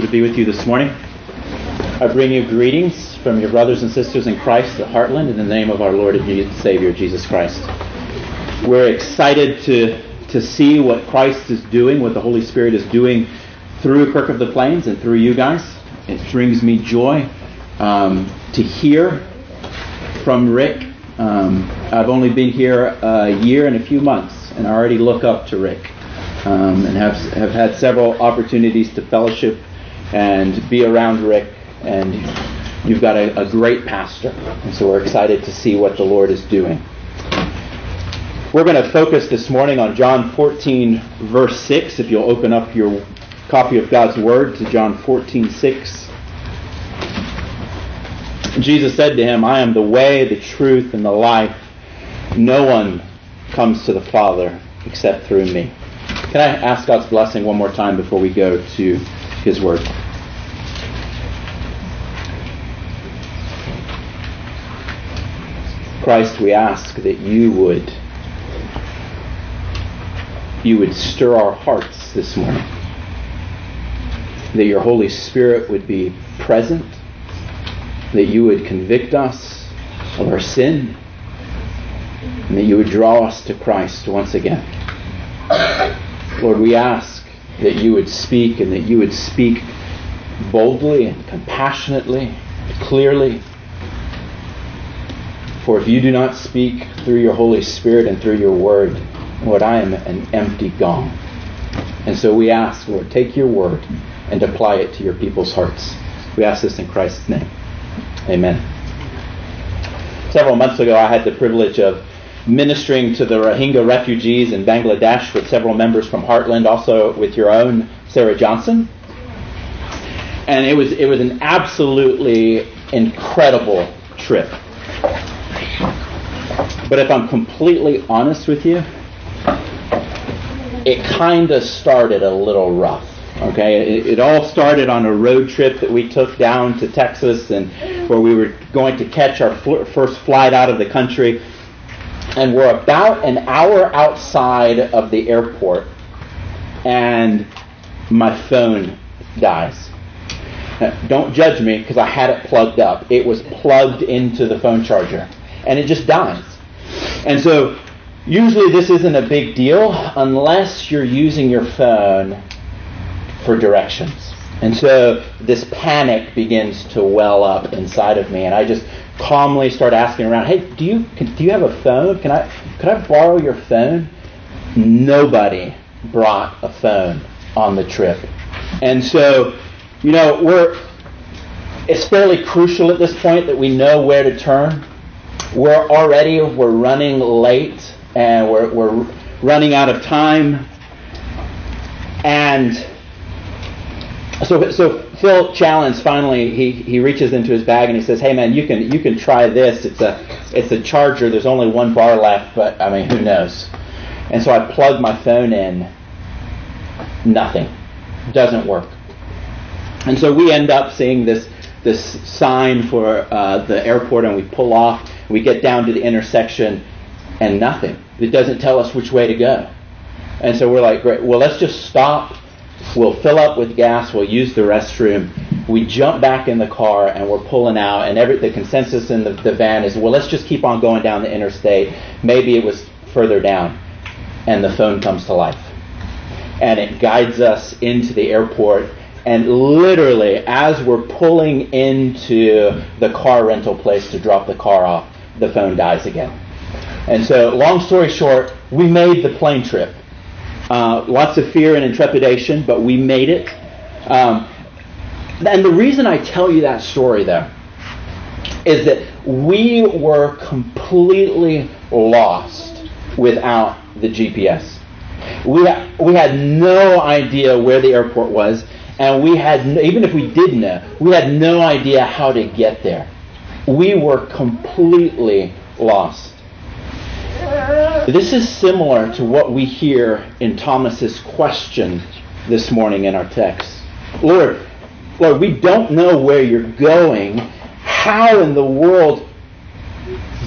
pleasure to be with you this morning. I bring you greetings from your brothers and sisters in Christ the Heartland in the name of our Lord and Savior Jesus Christ. We're excited to, to see what Christ is doing, what the Holy Spirit is doing through Kirk of the Plains and through you guys. It brings me joy um, to hear from Rick. Um, I've only been here a year and a few months, and I already look up to Rick um, and have, have had several opportunities to fellowship and be around Rick. And you've got a, a great pastor. And so we're excited to see what the Lord is doing. We're going to focus this morning on John 14, verse 6. If you'll open up your copy of God's Word to John 14, 6. Jesus said to him, I am the way, the truth, and the life. No one comes to the Father except through me. Can I ask God's blessing one more time before we go to His Word? Christ, we ask that you would you would stir our hearts this morning. That your Holy Spirit would be present. That you would convict us of our sin. And that you would draw us to Christ once again. Lord, we ask that you would speak and that you would speak boldly and compassionately, clearly. For if you do not speak through your Holy Spirit and through your word, Lord, I am an empty gong. And so we ask, Lord, take your word and apply it to your people's hearts. We ask this in Christ's name. Amen. Several months ago, I had the privilege of ministering to the Rohingya refugees in Bangladesh with several members from Heartland, also with your own Sarah Johnson. And it was it was an absolutely incredible trip. But if I'm completely honest with you, it kind of started a little rough. Okay, it, it, all started on a road trip that we took down to Texas, and where we were going to catch our fl- first flight out of the country and we're about an hour outside of the airport, and my phone dies. Now, don't judge me because I had it plugged up. It was plugged into the phone charger, and it just dies. And so, usually, this isn't a big deal unless you're using your phone for directions. And so this panic begins to well up inside of me, and I just calmly start asking around, "Hey, do you can, do you have a phone? Can I could I borrow your phone?" Nobody brought a phone on the trip, and so you know we're it's fairly crucial at this point that we know where to turn. We're already we're running late, and we're we're running out of time, and so, so Phil Challenge finally he, he reaches into his bag and he says, "Hey man, you can you can try this. It's a it's a charger. There's only one bar left, but I mean, who knows?" And so I plug my phone in. Nothing, doesn't work. And so we end up seeing this this sign for uh, the airport, and we pull off. We get down to the intersection, and nothing. It doesn't tell us which way to go. And so we're like, great. Well, let's just stop We'll fill up with gas. We'll use the restroom. We jump back in the car and we're pulling out. And every, the consensus in the, the van is, well, let's just keep on going down the interstate. Maybe it was further down. And the phone comes to life. And it guides us into the airport. And literally, as we're pulling into the car rental place to drop the car off, the phone dies again. And so, long story short, we made the plane trip. Uh, lots of fear and intrepidation, but we made it. Um, and the reason I tell you that story, though, is that we were completely lost without the GPS. We, ha- we had no idea where the airport was, and we had, no, even if we did know, we had no idea how to get there. We were completely lost. This is similar to what we hear in Thomas's question this morning in our text. Lord, Lord, we don't know where you're going. How in the world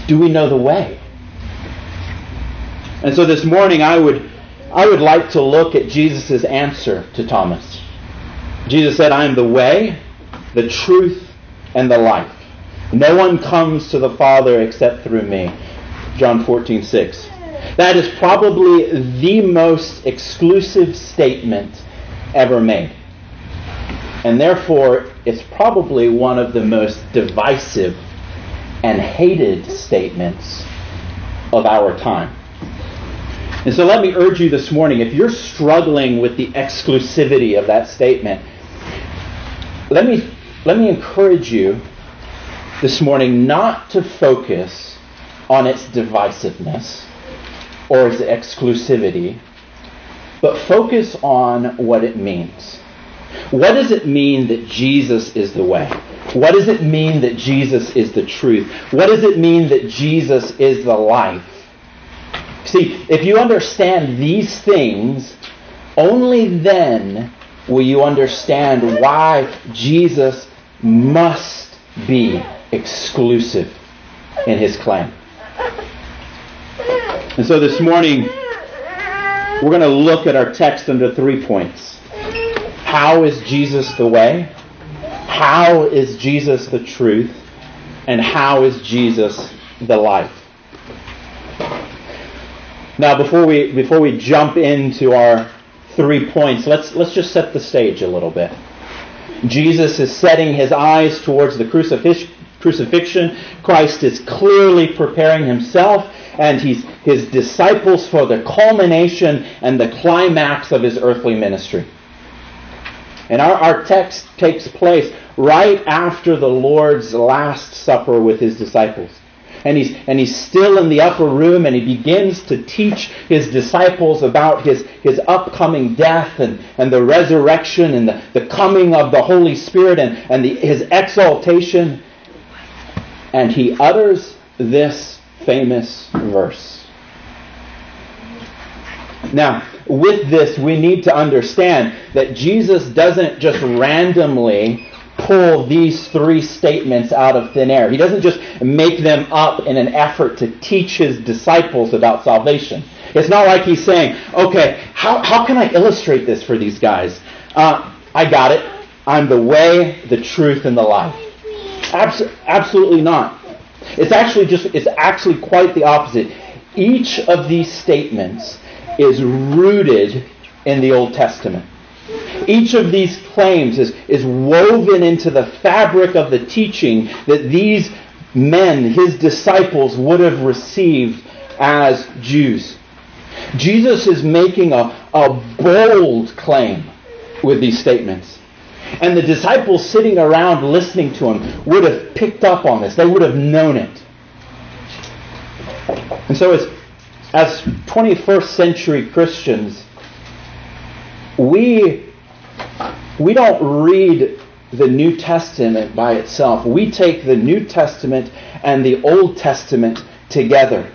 do we know the way? And so this morning I would I would like to look at Jesus' answer to Thomas. Jesus said, I am the way, the truth, and the life. No one comes to the Father except through me. John 14, 6. That is probably the most exclusive statement ever made. And therefore, it's probably one of the most divisive and hated statements of our time. And so let me urge you this morning if you're struggling with the exclusivity of that statement, let me, let me encourage you this morning not to focus on its divisiveness or its exclusivity, but focus on what it means. What does it mean that Jesus is the way? What does it mean that Jesus is the truth? What does it mean that Jesus is the life? See, if you understand these things, only then will you understand why Jesus must be exclusive in his claim. And so this morning, we're going to look at our text under three points. How is Jesus the way? How is Jesus the truth? And how is Jesus the life? Now, before we before we jump into our three points, let's let's just set the stage a little bit. Jesus is setting his eyes towards the crucifixion. Christ is clearly preparing himself and he's, his disciples for the culmination and the climax of his earthly ministry. And our, our text takes place right after the Lord's Last Supper with his disciples and he's, and he's still in the upper room and he begins to teach his disciples about his, his upcoming death and, and the resurrection and the, the coming of the Holy Spirit and, and the, his exaltation. And he utters this famous verse. Now, with this, we need to understand that Jesus doesn't just randomly pull these three statements out of thin air. He doesn't just make them up in an effort to teach his disciples about salvation. It's not like he's saying, okay, how, how can I illustrate this for these guys? Uh, I got it. I'm the way, the truth, and the life. Abs- absolutely not. It's actually just, it's actually quite the opposite. Each of these statements is rooted in the Old Testament. Each of these claims is, is woven into the fabric of the teaching that these men, his disciples, would have received as Jews. Jesus is making a, a bold claim with these statements. And the disciples sitting around listening to him would have picked up on this. They would have known it. And so, as, as 21st century Christians, we we don't read the New Testament by itself. We take the New Testament and the Old Testament together.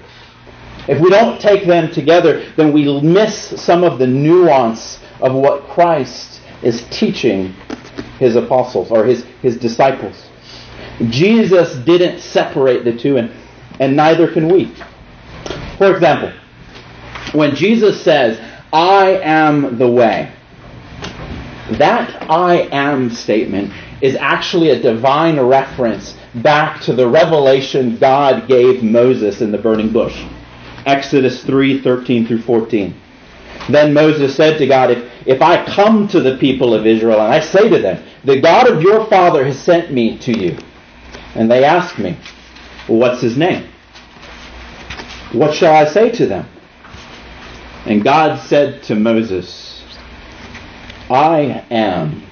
If we don't take them together, then we miss some of the nuance of what Christ is teaching his apostles or his, his disciples. Jesus didn't separate the two, and, and neither can we. For example, when Jesus says, I am the way, that I am statement is actually a divine reference back to the revelation God gave Moses in the burning bush. Exodus 3 13 through 14. Then Moses said to God, if, if I come to the people of Israel and I say to them, The God of your father has sent me to you, and they ask me, well, What's his name? What shall I say to them? And God said to Moses, I am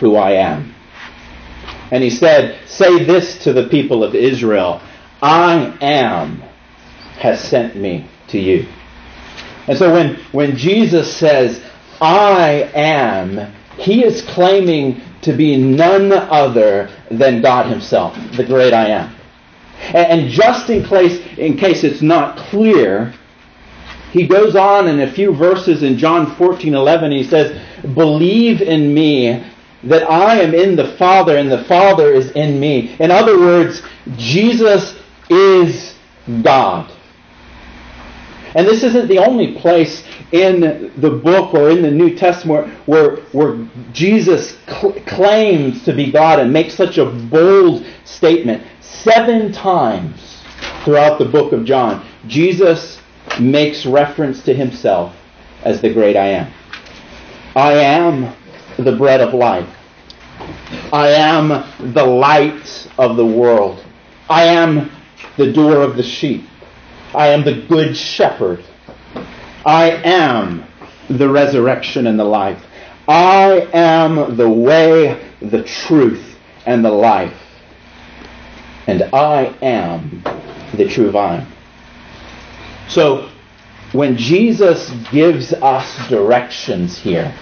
who I am. And he said, Say this to the people of Israel I am has sent me to you. And so when, when Jesus says, I am, he is claiming to be none other than God himself, the great I am. And, just in case, in case it's not clear, he goes on in a few verses in John 14 11, he says, Believe in me that I am in the Father and the Father is in me. In other words, Jesus is God. And this isn't the only place in the book or in the New Testament where, where Jesus cl- claims to be God and makes such a bold statement. Seven times throughout the book of John, Jesus makes reference to himself as the great I am. I am the bread of life. I am the light of the world. I am the door of the sheep. I am the good shepherd. I am the resurrection and the life. I am the way, the truth, and the life. And I am the true vine. So, when Jesus gives us directions here,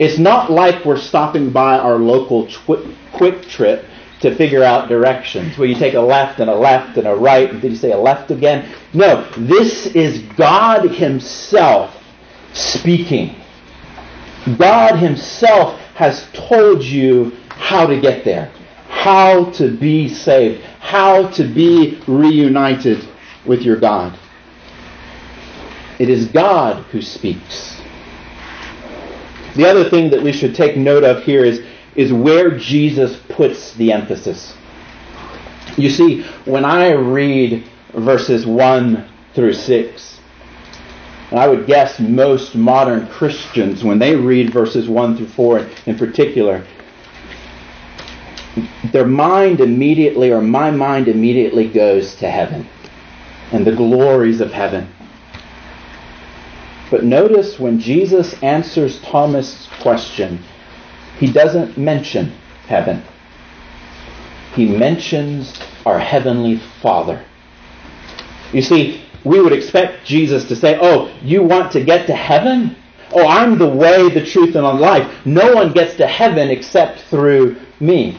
it's not like we're stopping by our local QuikTrip to figure out directions, where you take a left and a left and a right. And did you say a left again? No, this is God Himself speaking. God Himself has told you how to get there, how to be saved, how to be reunited with your God. It is God who speaks. The other thing that we should take note of here is, is where Jesus puts the emphasis. You see, when I read verses 1 through 6, and I would guess most modern Christians, when they read verses 1 through 4 in particular, their mind immediately, or my mind immediately goes to heaven and the glories of heaven. But notice when Jesus answers Thomas' question, he doesn't mention heaven. He mentions our Heavenly Father. You see, we would expect Jesus to say, Oh, you want to get to heaven? Oh, I'm the way, the truth, and the life. No one gets to heaven except through me.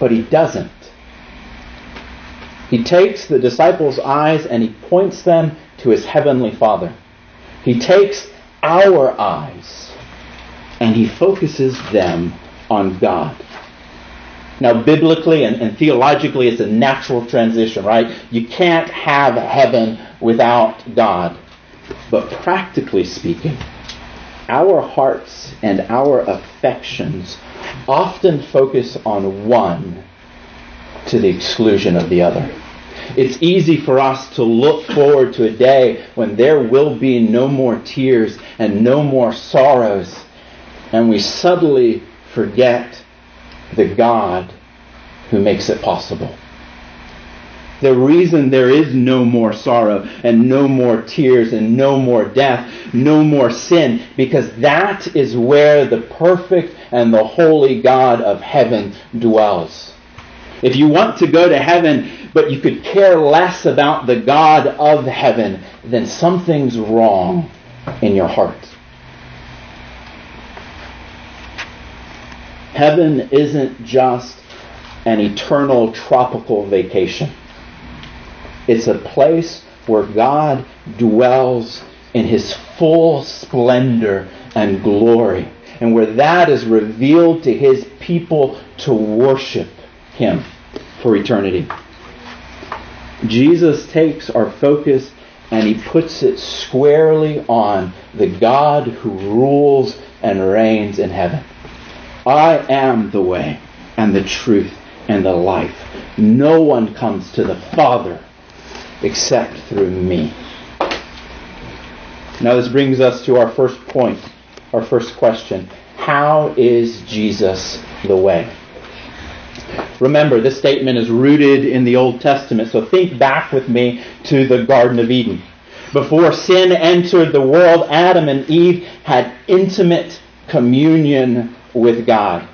But he doesn't. He takes the disciples' eyes and he points them to his heavenly Father. He takes our eyes and he focuses them on God. Now, biblically and, and, theologically, it's a natural transition, right? You can't have heaven without God. But practically speaking, our hearts and our affections often focus on one to the exclusion of the other. It's easy for us to look forward to a day when there will be no more tears and no more sorrows, and we subtly forget the God who makes it possible. The reason there is no more sorrow and no more tears and no more death, no more sin, because that is where the perfect and the holy God of heaven dwells. If you want to go to heaven, but you could care less about the God of heaven, then something's wrong in your heart. Heaven isn't just an eternal tropical vacation. It's a place where God dwells in his full splendor and glory, and where that is revealed to his people to worship him for eternity. Jesus takes our focus and he puts it squarely on the God who rules and reigns in heaven. I am the way and the truth and the life. No one comes to the Father except through me. Now, this brings us to our first point, our first question. How is Jesus the way? Remember, this statement is rooted in the Old Testament, so think back with me to the Garden of Eden. Before sin entered the world, Adam and Eve had intimate communion with God.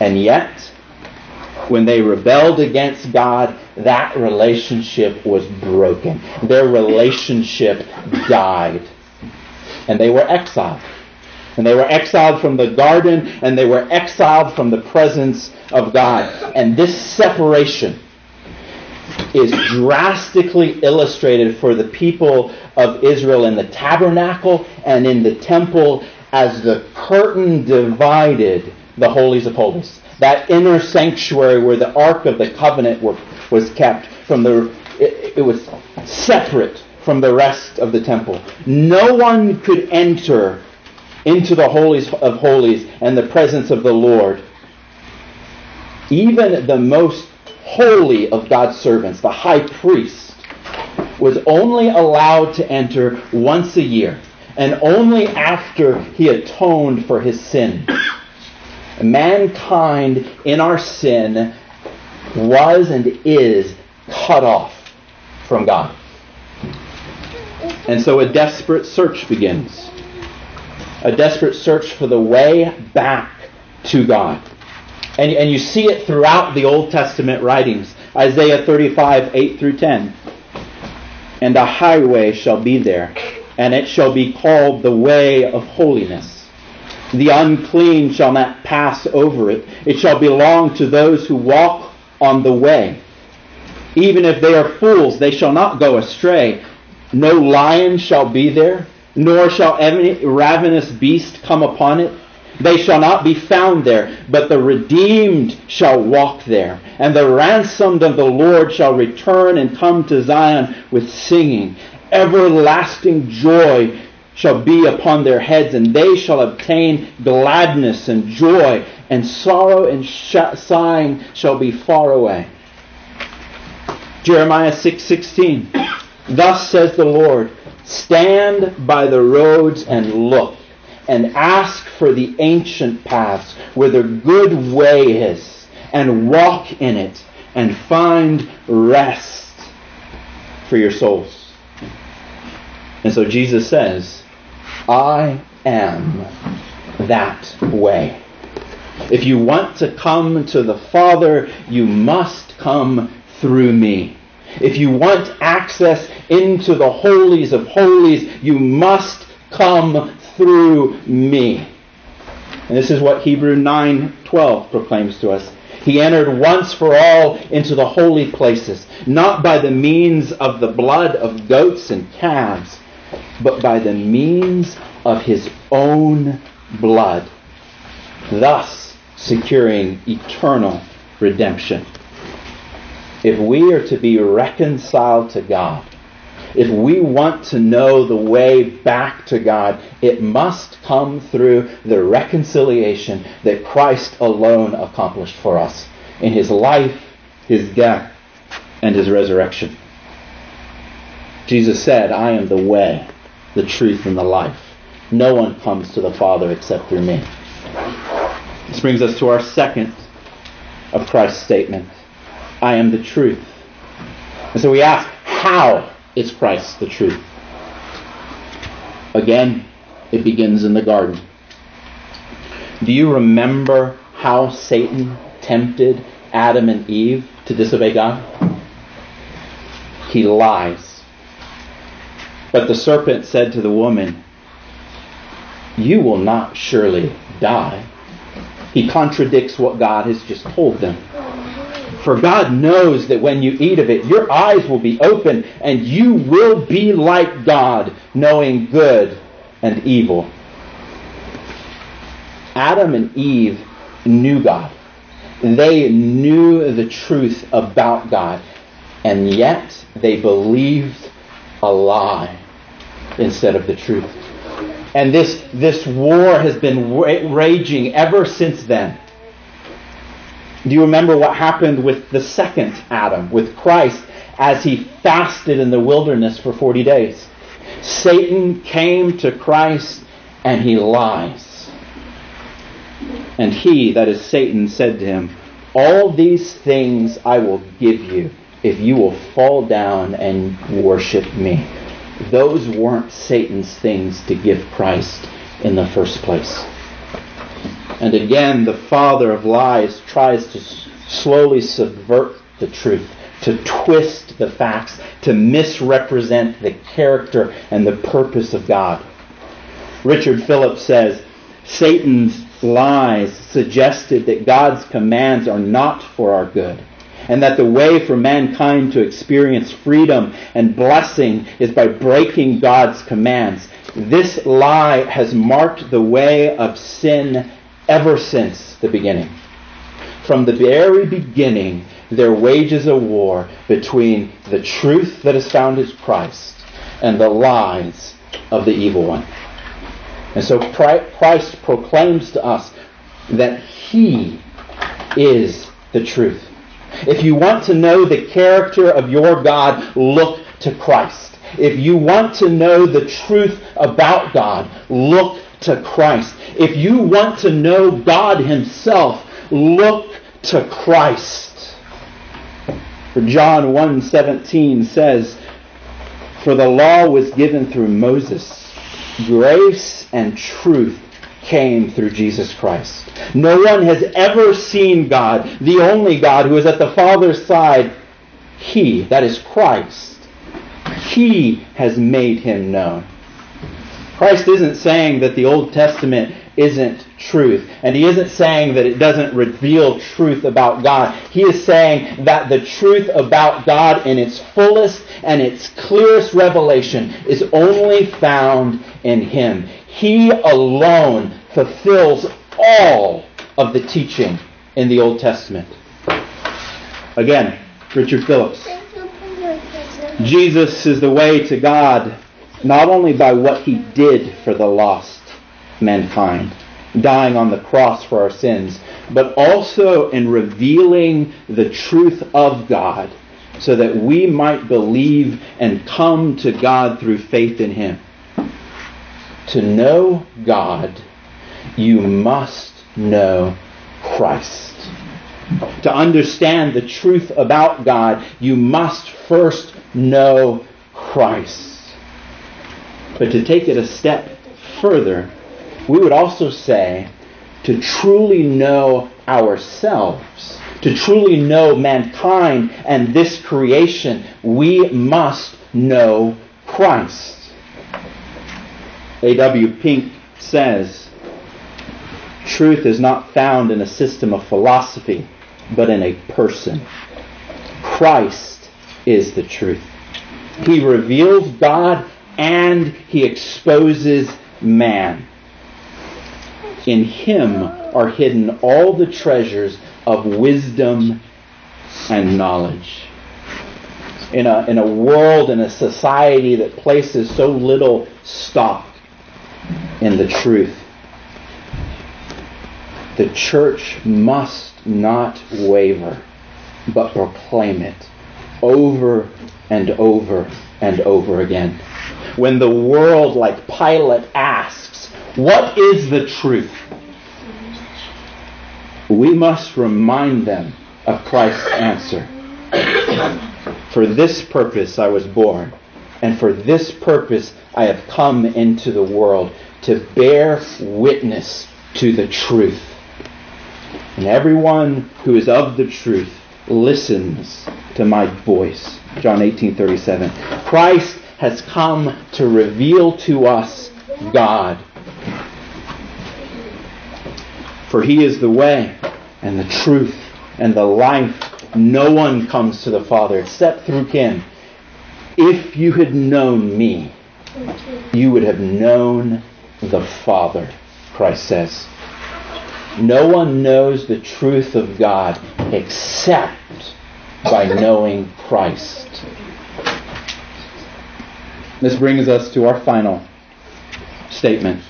And yet, when they rebelled against God, that relationship was broken. Their relationship died. And they were exiled. And they were exiled from the garden, and they were exiled from the presence of God. And this separation is drastically illustrated for the people of Israel in the tabernacle and in the temple as the curtain divided the holies of holies. That inner sanctuary where the Ark of the Covenant were, was kept from the, it, it was separate from the rest of the temple. No one could enter into the holies of holies and the presence of the Lord. Even the most holy of God's servants, the high priest, was only allowed to enter once a year and only after he atoned for his sin. Mankind in our sin was and is cut off from God. And so a desperate search begins. A desperate search for the way back to God. And, and you see it throughout the Old Testament writings. Isaiah 35, 8 through 10. And a highway shall be there, and it shall be called the way of holiness. The unclean shall not pass over it. It shall belong to those who walk on the way. Even if they are fools, they shall not go astray. No lion shall be there, nor shall any ravenous beast come upon it. They shall not be found there, but the redeemed shall walk there. And the ransomed of the Lord shall return and come to Zion with singing. Everlasting joy shall be upon their heads, and they shall obtain gladness and joy, and sorrow and sh- sighing shall be far away. Jeremiah 6:16 6, Thus says the Lord, stand by the roads and look and ask for the ancient paths where the good way is and walk in it and find rest for your souls. And so Jesus says, I am that way. If you want to come to the Father, you must come through me. If you want access into the holies of holies, you must come through me. And this is what Hebrew 9:12 proclaims to us. He entered once for all into the holy places, not by the means of the blood of goats and calves, but by the means of his own blood, thus securing eternal redemption if we are to be reconciled to God, if we want to know the way back to God, it must come through the reconciliation that Christ alone accomplished for us in his life, his death, and his resurrection. Jesus said, I am the way, the truth, and the life. No one comes to the Father except through me. This brings us to our second of Christ's statements. I am the truth. And so we ask, how is Christ the truth? Again, it begins in the garden. Do you remember how Satan tempted Adam and Eve to disobey God? He lies. But the serpent said to the woman, You will not surely die. He contradicts what God has just told them. For God knows that when you eat of it, your eyes will be open and you will be like God, knowing good and evil. Adam and Eve knew God. They knew the truth about God. And yet they believed a lie instead of the truth. And this, this war has been raging ever since then. Do you remember what happened with the second Adam, with Christ, as he fasted in the wilderness for 40 days? Satan came to Christ and he lies. And he, that is Satan, said to him, All these things I will give you if you will fall down and worship me. Those weren't Satan's things to give Christ in the first place. And again, the father of lies tries to slowly subvert the truth, to twist the facts, to misrepresent the character and the purpose of God. Richard Phillips says Satan's lies suggested that God's commands are not for our good, and that the way for mankind to experience freedom and blessing is by breaking God's commands. This lie has marked the way of sin ever since the beginning. From the very beginning, there wages a war between the truth that is found in Christ and the lies of the evil one. And so Christ proclaims to us that He is the truth. If you want to know the character of your God, look to Christ. If you want to know the truth about God, look to Christ. If you want to know God Himself, look to Christ. For John 1:17 says, "For the law was given through Moses, grace and truth came through Jesus Christ. No one has ever seen God, the only God who is at the Father's side. He, that is Christ, He has made him known. Christ isn't saying that the Old Testament isn't truth. And he isn't saying that it doesn't reveal truth about God. He is saying that the truth about God in its fullest and its clearest revelation is only found in him. He alone fulfills all of the teaching in the Old Testament. Again, Richard Phillips. Jesus is the way to God not only by what he did for the lost mankind, dying on the cross for our sins, but also in revealing the truth of God so that we might believe and come to God through faith in him. To know God, you must know Christ. To understand the truth about God, you must first know Christ. But to take it a step further, we would also say to truly know ourselves, to truly know mankind and this creation, we must know Christ. A.W. Pink says, Truth is not found in a system of philosophy, but in a person. Christ is the truth. He reveals God and he exposes man. In him are hidden all the treasures of wisdom and knowledge. In a, in a world, in a society that places so little stock in the truth. The church must not waver, but proclaim it over and over and over again. When the world, like Pilate, asks, What is the truth? We must remind them of Christ's answer. For this purpose I was born, and for this purpose I have come into the world to bear witness to the truth. And everyone who is of the truth listens to my voice. John 18:37. Christ has come to reveal to us God. For he is the way and the truth and the life. No one comes to the Father except through him. If you had known me, you would have known the Father, Christ says. No one knows the truth of God except by knowing Christ. This brings us to our final statement.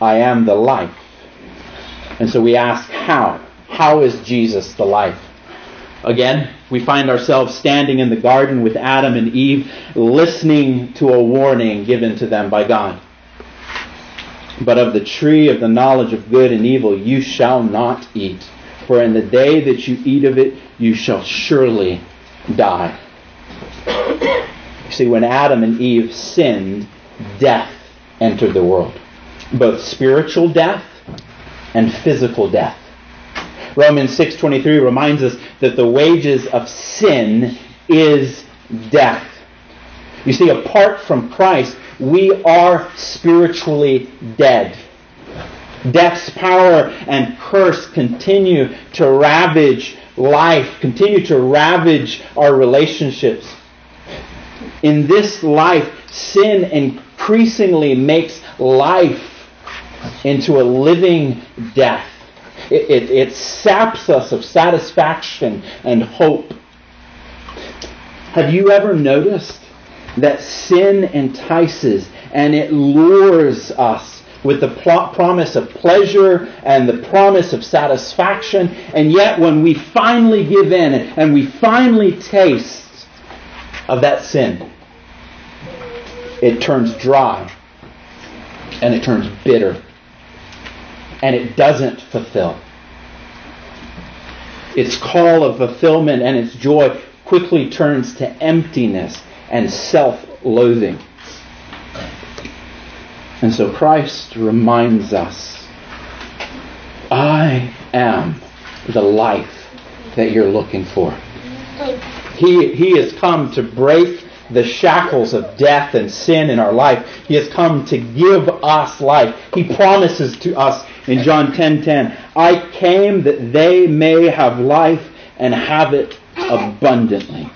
I am the life. And so we ask, how? How is Jesus the life? Again, we find ourselves standing in the garden with Adam and Eve, listening to a warning given to them by God. But of the tree of the knowledge of good and evil you shall not eat, for in the day that you eat of it you shall surely die. You see, when Adam and Eve sinned, death entered the world. Both spiritual death and physical death. Romans 6:23 reminds us that the wages of sin is death. You see, apart from Christ, we are spiritually dead. Death's power and curse continue to ravage life, continue to ravage our relationships. In this life, sin increasingly makes life into a living death. It, it, it, saps us of satisfaction and hope. Have you ever noticed that sin entices and it lures us with the pl- promise of pleasure and the promise of satisfaction, and yet when we finally give in and we finally taste of that sin, it turns dry and it turns bitter and it doesn't fulfill. Its call of fulfillment and its joy quickly turns to emptiness and self loathing. And so Christ reminds us I am the life that you're looking for. He, he has come to break the shackles of death and sin in our life. He has come to give us life. He promises to us in John 10:10, 10, 10, I came that they may have life and have it abundantly.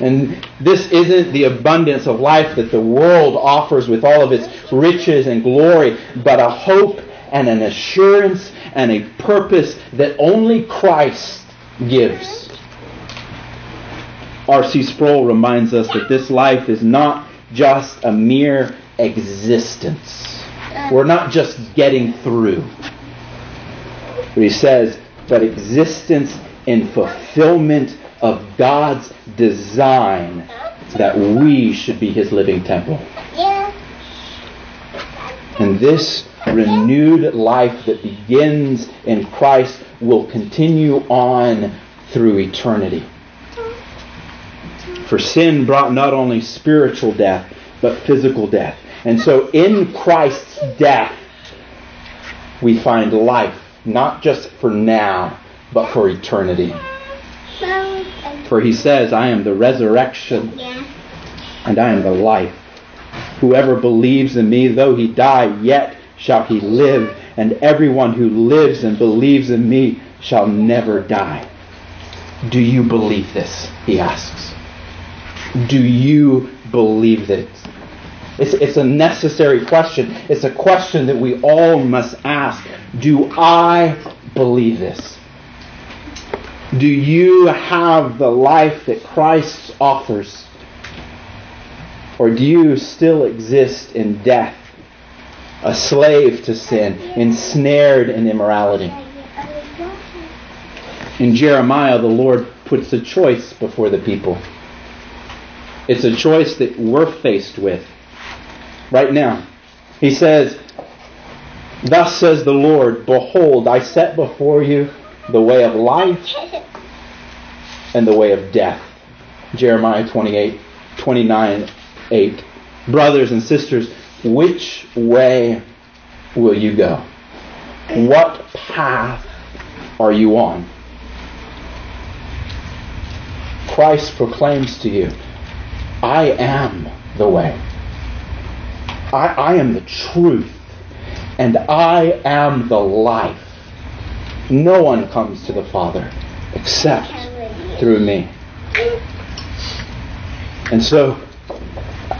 And this isn't the abundance of life that the world offers with all of its riches and glory, but a hope and an assurance and a purpose that only Christ gives. R.C. Sproul reminds us that this life is not just a mere existence. We're not just getting through. But he says, but existence in fulfillment of God's design that we should be his living temple. And this renewed life that begins in Christ will continue on through eternity. For sin brought not only spiritual death, but physical death. And so in Christ's death, we find life, not just for now, but for eternity. For he says, I am the resurrection and I am the life. Whoever believes in me, though he die, yet shall he live, and everyone who lives and believes in me shall never die. Do you believe this? He asks. Do you believe this? It's, it's a necessary question. It's a question that we all must ask. Do I believe this? Do you have the life that Christ offers? Or do you still exist in death, a slave to sin, ensnared in immorality? In Jeremiah, the Lord puts a choice before the people. It's a choice that we're faced with right now. He says, Thus says the Lord, Behold, I set before you the way of life and the way of death. Jeremiah 28, 29, 8. Brothers and sisters, which way will you go? What path are you on? Christ proclaims to you, I am the way. I, I am the truth. And I am the life. No one comes to the Father except through me. And so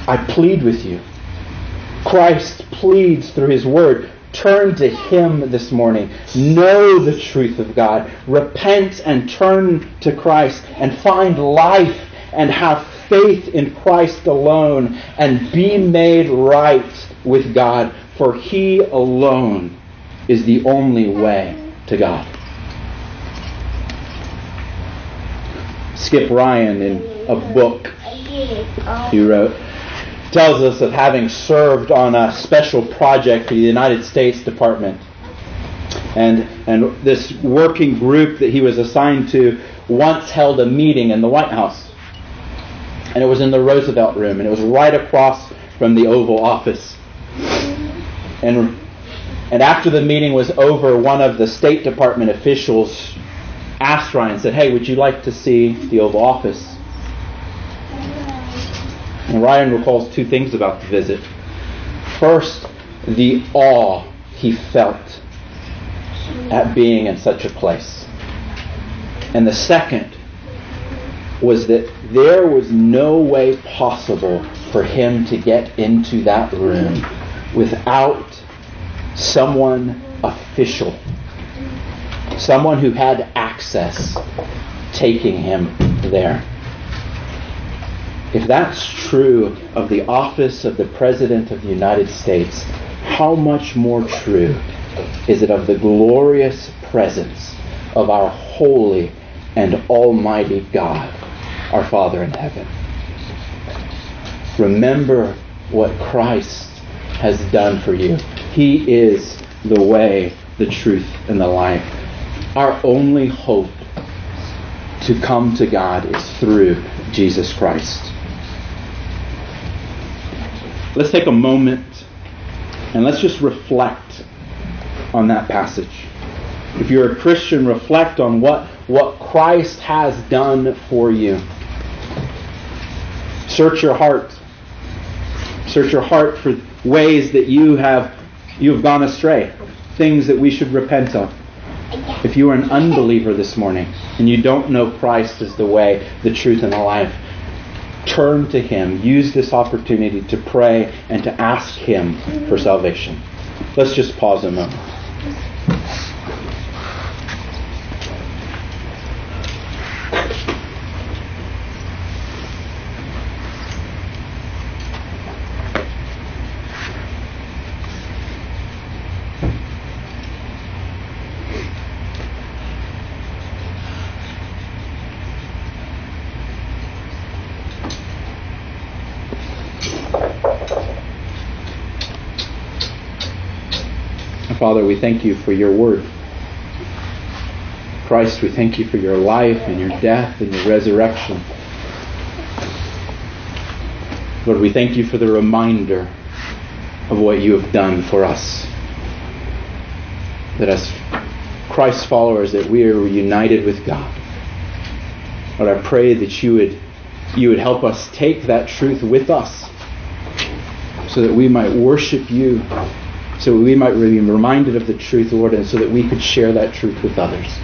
I plead with you. Christ pleads through his word. Turn to him this morning. Know the truth of God. Repent and turn to Christ and find life and have faith in Christ alone and be made right with God, for he alone is the only way to God. Skip Ryan, in a book he wrote, tells us of having served on a special project for the United States Department. And, and this working group that he was assigned to once held a meeting in the White House. And it was in the Roosevelt room, and it was right across from the Oval Office. And and after the meeting was over, one of the State Department officials asked Ryan, said, Hey, would you like to see the Oval Office? And Ryan recalls two things about the visit. First, the awe he felt at being in such a place. And the second was that there was no way possible for him to get into that room without someone official, someone who had access taking him there. if that's true of the office of the President of the United States, how much more true is it of the glorious presence of our holy and almighty God, our Father in heaven? Remember what Christ has done for you. He is the way, the truth, and the life. Our only hope to come to God is through Jesus Christ. Let's take a moment and let's just reflect on that passage. If you're a Christian, reflect on what, what Christ has done for you. Search your heart. Search your heart for ways that you have you have gone astray, things that we should repent of. If you are an unbeliever this morning and you don't know Christ as the way, the truth, and the life, turn to Him. Use this opportunity to pray and to ask Him for salvation. Let's just pause a moment. Father, we thank you for your word. Christ, we thank you for your life and your death and your resurrection. Lord, we thank you for the reminder of what you have done for us. That as Christ's followers, that we are united with God. Lord, I pray that you would you would help us take that truth with us so that we might worship you so we might be reminded of the truth, Lord, and so that we could share that truth with others.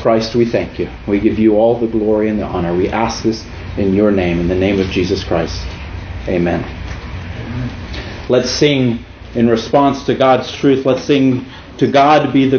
Christ, we thank you. We give you all the glory and the honor. We ask this in your name, in the name of Jesus Christ. Amen. Amen. Let's sing in response to God's truth. Let's sing to God be the